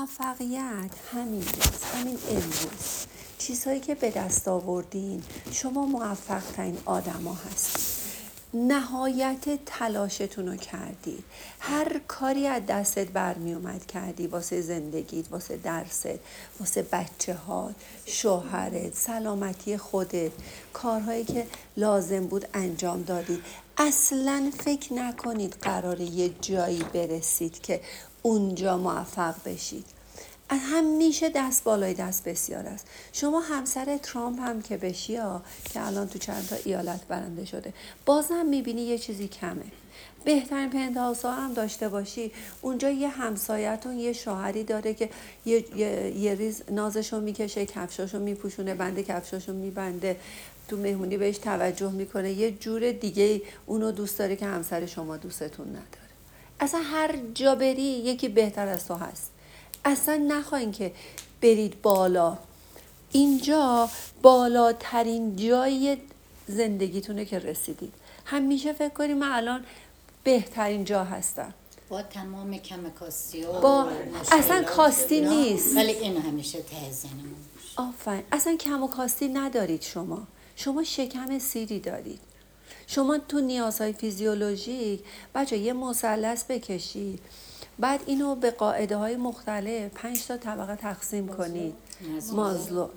موفقیت همین همین امروز. چیزهایی که به دست آوردین شما موفق ترین آدما هستید. نهایت تلاشتون رو کردید. هر کاری از دستت برمی اومد کردی واسه زندگیت واسه درست واسه بچه ها شوهرت سلامتی خودت کارهایی که لازم بود انجام دادید. اصلا فکر نکنید قرار یه جایی برسید که اونجا موفق بشید. همیشه دست بالای دست بسیار است. شما همسر ترامپ هم که بشی ها که الان تو چند تا ایالت برنده شده بازم می‌بینی یه چیزی کمه. بهترین پنتهاوس ها هم داشته باشی. اونجا یه همسایتون یه شوهری داره که یه, یه،, یه ریز نازشو می‌کشه کفشاشو میپوشونه بنده کفشاشو میبنده. تو مهمونی بهش توجه می‌کنه. یه جور دیگه اونو دوست داره که همسر شما دوستتون نداره. اصلا هر جا بری یکی بهتر از تو هست. اصلا نخواین که برید بالا. اینجا بالاترین جای زندگیتونه که رسیدید. همیشه فکر کنیم من الان بهترین جا هستم. با تمام کم کاستی با اصلا کاستی نیست. ولی این همیشه ته آفرین. اصلا کم و کاستی ندارید شما. شما شکم سیری دارید. شما تو نیازهای فیزیولوژیک بچه یه مثلث بکشید. بعد اینو به قاعده های مختلف پنج تا طبقه تقسیم کنید. مازلو.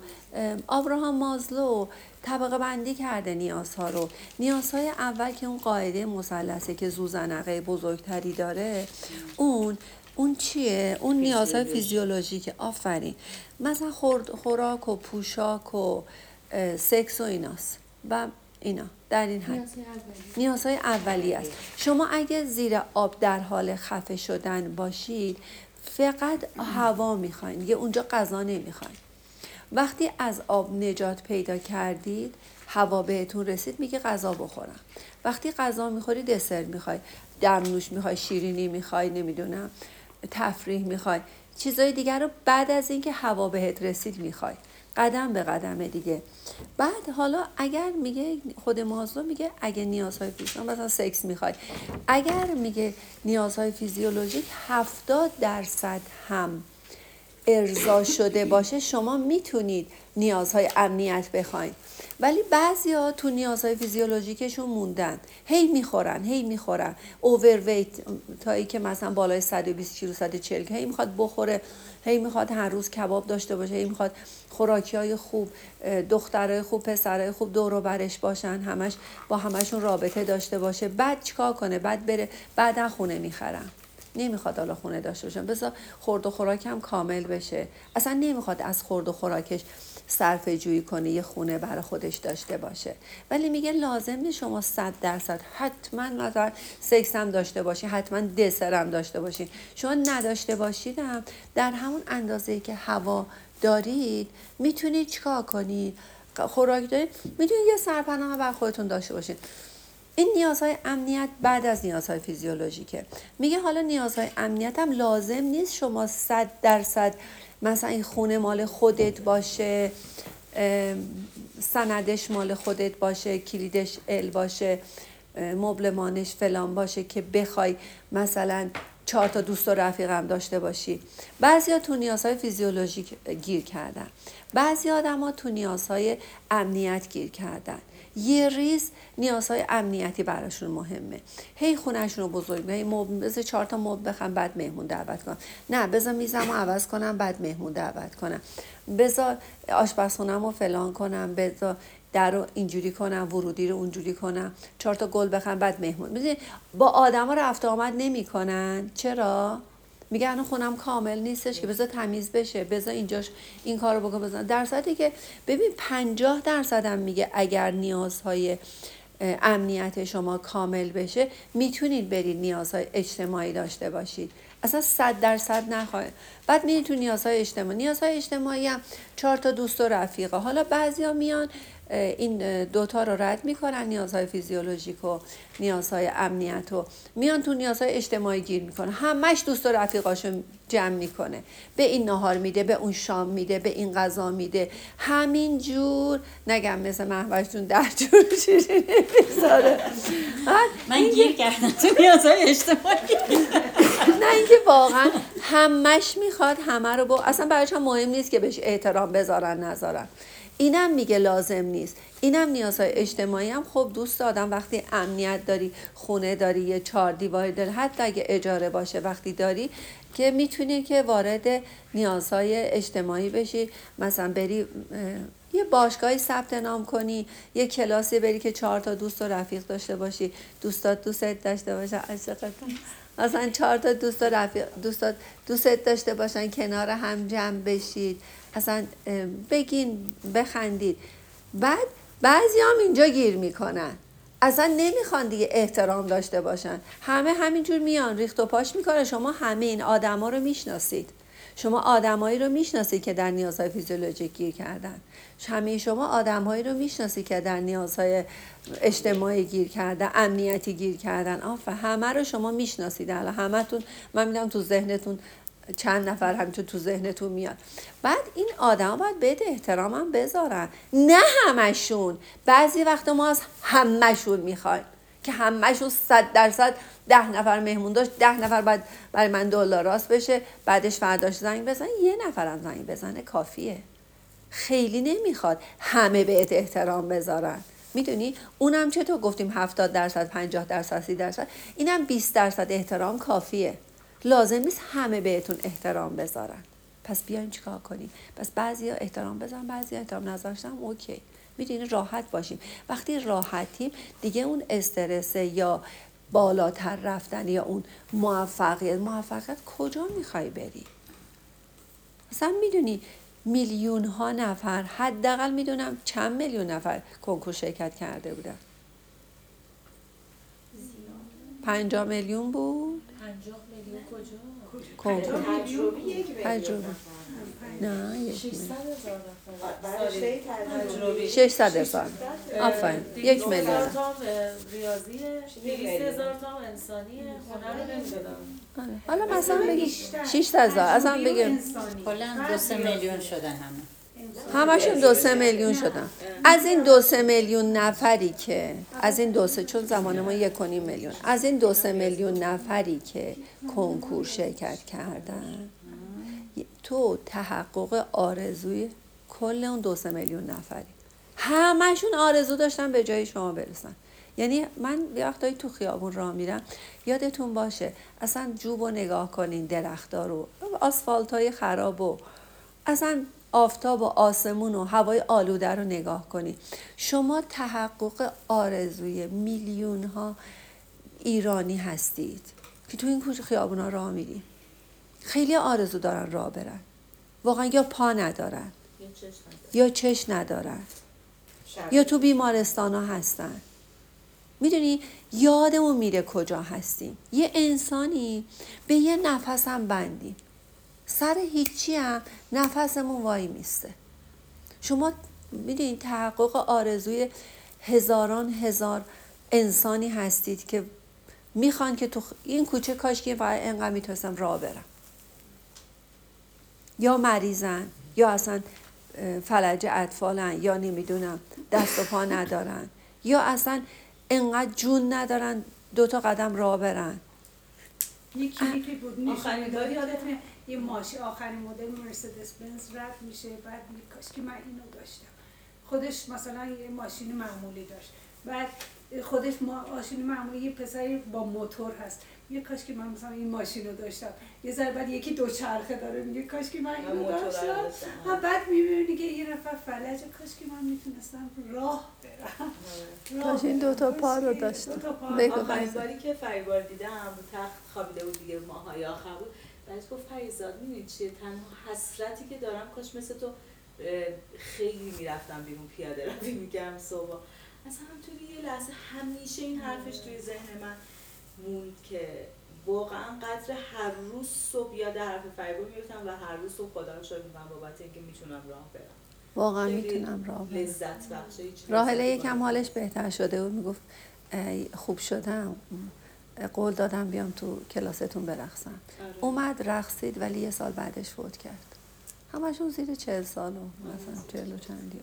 آبراهام مازلو طبقه بندی کرده نیازها رو. نیازهای اول که اون قاعده مثلثه که زوزنقه بزرگتری داره اون اون چیه؟ اون نیازهای فیزیولوژیک آفرین. مثلا خوراک و پوشاک و سکس و ایناست. و اینا. در این حد. نیازهای اولی است. شما اگه زیر آب در حال خفه شدن باشید فقط هوا می‌خواین. یه اونجا غذا نمی‌خواین. وقتی از آب نجات پیدا کردید هوا بهتون رسید میگه غذا بخورم. وقتی غذا می‌خوری دسر می‌خوای. دمنوش می‌خوای شیرینی می‌خوای نمی‌دونم تفریح می‌خوای. چیزای دیگر رو بعد از اینکه هوا بهت رسید می‌خوای. قدم به قدم دیگه. بعد حالا اگر میگه خود مازلو میگه اگه نیازهای فیزیولوژیک مثلا سکس می‌خوای. اگر میگه نیازهای فیزیولوژیک هفتاد درصد هم ارضا شده باشه شما می‌تونید نیازهای امنیت بخواید ولی بعضیا تو نیازهای فیزیولوژیکشون موندن. هی می‌خورن هی می‌خورن. اوورویت تایی که مثلا بالای 120 کیلو 140 هی می‌خواد بخوره. هی می‌خواد هر روز کباب داشته باشه. هی می‌خواد خوراکی های خوب دخترای خوب پسرای خوب دور و برش باشن. همش با همشون رابطه داشته باشه. بعد چیکار کنه؟ بعد بره بعدا خونه می‌خرم نمی‌خواد حالا خونه داشته باشن. بذار خورد و خوراک هم کامل بشه. اصلا نمی‌خواد از خورد و خوراکش صرف جویی کنه یه خونه برای خودش داشته باشه. ولی میگه لازم شما صد درصد حتما مثلا سکس هم داشته باشی حتما دسر هم داشته باشین شما نداشته باشیدم در همون اندازه که هوا دارید می‌تونید چیکار کنید؟ خوراک دارید؟ می‌تونید یه سرپناه بر خودتون داشته باشید. این نیازهای امنیت بعد از نیازهای فیزیولوژیکه. میگه حالا نیازهای امنیت هم لازم نیست شما صد درصد مثلا این خونه مال خودت باشه سندش مال خودت باشه کلیدش ال باشه مبلمانش فلان باشه که بخوای مثلا چهار تا دوست و رفیقم داشته باشی. بعضیا تو نیازهای فیزیولوژیک گیر کردن. بعضی آدم ها تو نیازهای امنیت گیر کردن. یه ریز نیازهای امنیتی براشون مهمه. هی خونهشون رو بزرگ هی بذار چهار تا مبل بخوام بعد مهمون دعوت کنم. نه بذار میزم رو عوض کنم بعد مهمون دعوت کنم. بذار آشپزخونم رو فلان کنم بذار در رو اینجوری کنم ورودی رو اونجوری کنم. چهار تا گل بخوام بعد مهمون. با آدما رفت آمد نمی‌کنن. چرا؟ میگه الان خونم کامل نیستش که بذار تمیز بشه بذار اینجاش این کارو بکن بزن در که ببین پنجاه درصدم میگه اگر نیازهای امنیت شما کامل بشه می‌تونید برید نیازهای اجتماعی داشته باشید. اصلا صد درصد نخواهید بعد میرید تو نیازهای اجتماعی. نیازهای اجتماعی هم چهار تا دوست و رفیقه. حالا بعضیا میان این دوتا رو رد می‌کنن نیازهای فیزیولوژیک و نیازهای امنیت و میان تو نیازهای اجتماعی گیر می‌کنه همش دوست و رفیقاشو جمع می‌کنه. به این نهار میده به اون شام میده به این غذا میده. همین جور نگم مثل محوش جون در جور من گیر کردم تو نیازهای اجتماعی. نه اینکه واقعا همش می‌خواد همه رو با اصلا برایش هم مهم نیست که بهش احترام بذارن نذارن. اینم میگه لازم نیست. اینم نیازهای اجتماعی هم. خب دوست آدم وقتی امنیت داری خونه داری یه چهار دیواری داری حتی اگه اجاره باشه وقتی داری که می‌تونی که وارد نیازهای اجتماعی بشی. مثلا بری یه باشگاهی ثبت نام کنی یه کلاسی بری که چهار تا دوست و رفیق داشته باشی. دوستات دوستت داشته باشن عاشقتون مثلا چهار تا دوست و رفیق دوستات دوستت داشته باشن کنار هم جمع بشید. اصلا بگین بخندید. بعد بعضی هم اینجا گیر می‌کنن. اصلا نمی‌خوان دیگه احترام داشته باشن. همه همینجور میان ریخت و پاش می‌کنه. شما همه این آدما رو می‌شناسید. شما آدمایی رو می‌شناسید که در نیازهای فیزیولوژیک گیر کردن. همه شما آدمهایی رو می‌شناسید که در نیازهای اجتماعی گیر کردن امنیتی گیر کردن. آفه همه رو شما می‌شناسید الان همتون من می‌دونم تو ذهنتون چند نفر همینطور تو ذهنتون میاد. بعد این آدم باید بهت احترامم بذارن. نه همشون. بعضی وقت ما از همشون می‌خوایم. که همشون صد درصد ده نفر مهمون داشت ده نفر بعد برای من دلار راست بشه بعدش فرداش زنگ بزن یه نفرم زنگ بزنه کافیه. خیلی نمی‌خواد همه بهت احترام بذارن. می‌دونی؟ اونم چطور گفتیم 70 درصد 50 درصد 30 درصد اینم 20 درصد احترام کافیه. لازم نیست همه بهتون احترام بذارن. پس بیایم چیکار کنیم؟ پس بعضی احترام بذارن بعضی احترام نذاشتن اوکی. می‌دونی راحت باشیم وقتی راحتیم دیگه اون استرس یا بالاتر رفتن یا اون موفقیت موفقیت کجا می‌خوای بری؟ مثلا می‌دونی میلیون ها نفر حداقل می‌دونم چند میلیون نفر کنکور شرکت کرده بودن. پنجاه میلیون بود؟ پنجاه میلیون کجا؟ کنکور. تجربی نه یک 600 میلیون هزار برای تجربی. 600 هزار. آفرین یک میلیون. هزار تا ریاضی 200 هزار تا انسانی هنر رو نمی‌دادم آره. حالا مثلا بگی 6 هزار اصلا بگیم. کلا دو سه میلیون شدن همه. همشون دو سه میلیون شدن. از این دو سه میلیون نفری که از این دو سه چون زمان ما یک و نیم میلیون. از این دو سه میلیون نفری که کنکور شرکت کردن تو تحقق آرزوی کل اون دو سه میلیون نفری. همشون آرزو داشتن به جای شما برسن. یعنی من یه وقتایی تو خیابون راه میرم یادتون باشه اصلا جوب و نگاه کنین درختار رو آسفالت های خراب و اصلا آفتاب و آسمون و هوای آلوده رو نگاه کنید شما تحقق آرزوی میلیون ها ایرانی هستید که تو این کوچه خیابون ها راه میریم خیلی آرزو دارن راه برن. واقعا یا پا ندارن. یا چش ندارن. یا تو بیمارستان ها هستن. می‌دونی یادمون میره کجا هستیم. یه انسانی به یه نفس هم بندیم سر هیچی هم نفسمون وای میسته. شما می‌دونید تحقق آرزوی هزاران هزار انسانی هستید که می‌خوان که تو این کوچه کاش که فقط انقدر می‌تونستم راه برم. یا مریضن یا اصلا فلج اطفالن یا نمی‌دونم دست و پا ندارن یا اصلا انقدر جون ندارن دو تا قدم راه برن. یه کلیپی بود آخرین داری یادتونه یه ماشین آخرین مدل مرسدس بنز رد میشه بعد کاش که من اینو داشتم. خودش مثلا یه ماشین معمولی داشت. بعد خودش ما- ماشین معمولی یه پسری با موتور هست. یه کاش که من مثلا این ماشین رو داشتم. یه ذره بعد یکی دو چرخه داره میگه کاش که من اینو داشتم. ها بعد می‌بینی که یه نفر فلجه کاش که من می‌تونستم راه برم. راه کاش این دو تا. پا رو داشتم. بگو. باری که فریبار دیدم رو تخت خوابیده بود دیگه ماهای آخر بود. بعد گفت فریزاد می‌دونی چیه؟ تنها حسرتی که دارم کاش مثل تو خیلی می‌رفتم بیرون پیاده روی می‌کردم صبح اصلا همطوری یه لحظه همیشه این حرفش توی ذهن من. موند که واقعا قدر هر روز صبح یاد حرف فریبار میفتم و هر روز صبح خدا رو شکر می‌کنم بابت اینکه می‌تونم راه برم. واقعا می‌تونم راه برم. لذت بخشه راهله یکم. حالش بهتر شده بود می‌گفت خوب شدم. قول دادم بیام تو کلاستون برقصم. آره. اومد رقصید ولی یه سال بعدش فوت کرد. همشون زیر چهل سال و مثلا چهل و چندی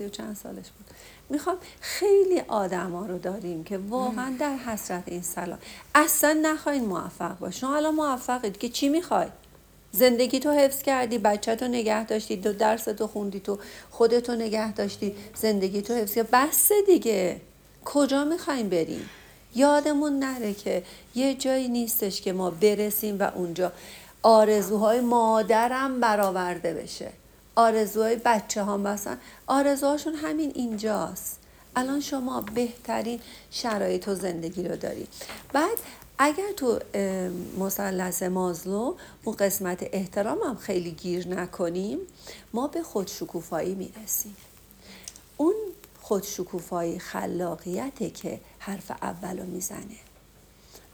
سی و چند سالش بود. می‌خوام خیلی آدما رو داریم که واقعا در حسرت این سلام اصلا نخواین موفق باش شما الان موفقید که چی می‌خوای زندگی تو حفظ کردی بچه تو نگه داشتی دو درس تو خوندی تو خودتو نگه داشتی زندگی تو حفظ کردی. بس دیگه. کجا می‌خوایم بریم؟ یادمون نره که یه جایی نیستش که ما برسیم و اونجا آرزوهای مادرم برآورده بشه. آرزوهای بچه هم مثلا آرزوهاشون همین اینجاست. الان شما بهترین شرایط و زندگی رو داری. بعد اگر تو مثلث مازلو اون قسمت احترام هم خیلی گیر نکنیم ما به خودشکوفایی می‌رسیم. اون خودشکوفایی خلاقیته که حرف اول رو می‌زنه.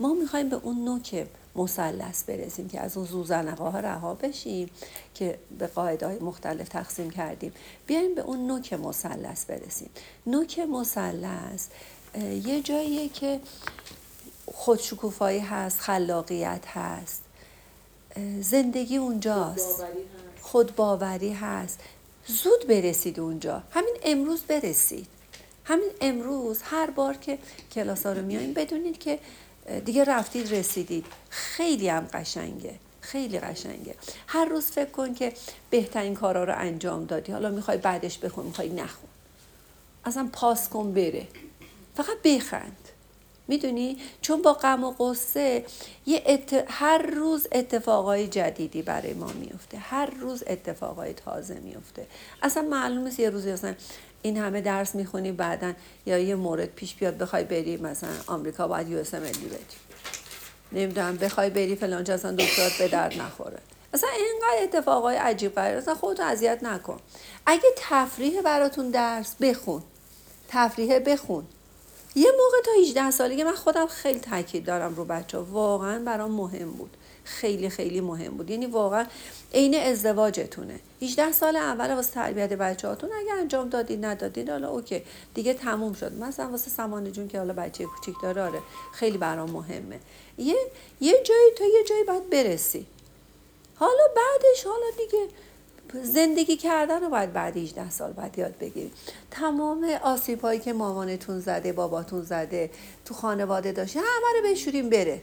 ما می‌خوایم به اون نوک مثلث برسیم که از اون زوزنقه ها رها بشیم که به قاعده های مختلف تقسیم کردیم. بیایم به اون نوک مثلث برسیم. نوک مثلث یه جاییه که خودشکوفایی هست خلاقیت هست. زندگی اونجاست. خودباوری هست. زود برسید اونجا. همین امروز برسید. همین امروز هر بار که کلاس ها رو میاییم بدونید که دیگه رفتید رسیدید. خیلی هم قشنگه. خیلی قشنگه. هر روز فکر کن که بهترین کارا رو انجام دادی. حالا می‌خوای بعدش بخون می‌خوای نخون. اصلا پاس کن بره. فقط بخند. می‌دونی؟ چون با غم و قصه یه هر روز اتفاقای جدیدی برای ما میفته هر روز اتفاقای تازه میفته اصلا معلوم نیست یه روزی اصلا این همه درس می‌خونی بعدا یا یه مورد پیش بیاد بخوای بری مثلا آمریکا باید یو اس بدی. نمی‌دونم بخوای بری فلان جا اصلا دکترات به درد نخوره. اصلا اینقدر اتفاقای عجیب قرار اصلا خودتو اذیت نکن. اگه تفریح براتون درس بخون تفریح بخون. یه موقع تا 18 سالگی من خودم خیلی تاکید دارم رو بچه واقعا برام مهم بود. خیلی خیلی مهم بود. یعنی واقعا عین ازدواجتونه. 18 سال اول واسه تربیت بچه‌هاتون اگه انجام دادید ندادید حالا اوکی دیگه تموم شد. مثلا واسه سمانه جون که حالا بچه کوچیک داره آره خیلی برام مهمه. یه یه جایی تا یه جایی باید برسی. حالا بعدش حالا دیگه زندگی کردن رو باید بعد 18 سال باید یاد بگیرید تمام آسیب هایی که مامانتون زده باباتون زده تو خانواده داشته همه رو بشوریم بره.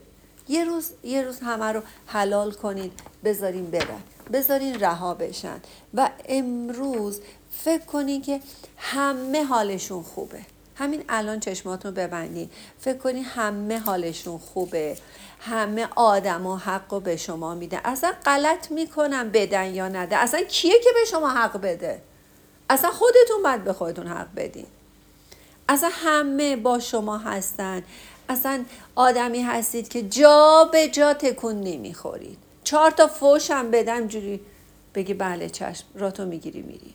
یه روز یه روز همه رو حلال کنید بذارین برن بذارین رها بشن. و امروز فکر کنین که همه حالشون خوبه. همین الان چشماتون ببندین. فکر کنین همه حالشون خوبه. همه آدم و حق رو به شما میده. اصلا غلط می‌کنم بدن یا نده. اصلا کیه که به شما حق بده؟ اصلا خودتون باید به خودتون حق بدین. اصلا همه با شما هستن. اصلا آدمی هستید که جا به جا تکون نمی‌خورید. چهار تا فوش هم بدم جوری بگی بله چشم راتو می‌گیری میری.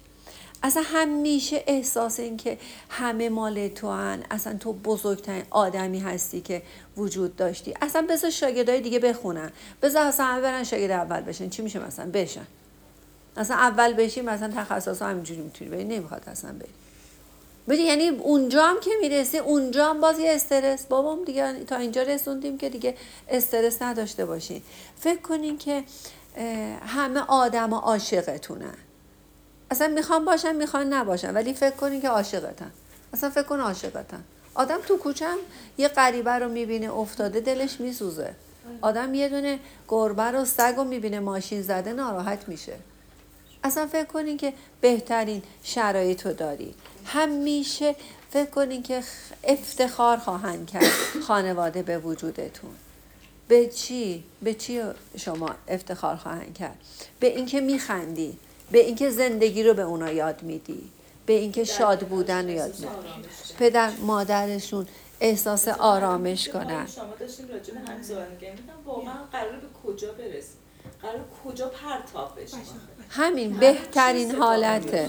اصلا همیشه احساس این که همه مال تو هن. اصلا تو بزرگترین آدمی هستی که وجود داشتی. اصلا بذار شاگردای دیگه بخونن. بذار اصلا همه برن شاگرد اول بشن. چی میشه مثلا؟ بشن. اصلا اول بشی مثلا تخصص همینجوری می‌تونی بری. نمی‌خواد اصلا بری. ببین یعنی اونجا هم که می‌رسی اونجا هم باز استرس. بابام دیگه تا اینجا رسوندیم که دیگه استرس نداشته باشین. فکر کنین که همه آدم عاشقتونن. اصلا می‌خوان باشن می‌خوان نباشن ولی فکر کنین که عاشقتن. اصلا فکر کن عاشقتن. آدم تو کوچم یه غریبه رو می‌بینه افتاده دلش میسوزه. آدم یه دونه گربه رو سگ رو می‌بینه ماشین زده ناراحت میشه. اصلا فکر کنین که بهترین شرایط رو دارید همیشه فکر کنین که افتخار خواهند کرد خانواده به وجودتون. به چی؟ به چی شما افتخار خواهند کرد؟ به اینکه میخندی به اینکه زندگی رو به اونا یاد میدی به اینکه شاد بودن رو یاد میدی. پدر مادرشون احساس آرامش کنن. شما داشتین راجع به همین واقعا قرار به کجا برسیم قرار کجا پرتاب بشیم همین بهترین حالته.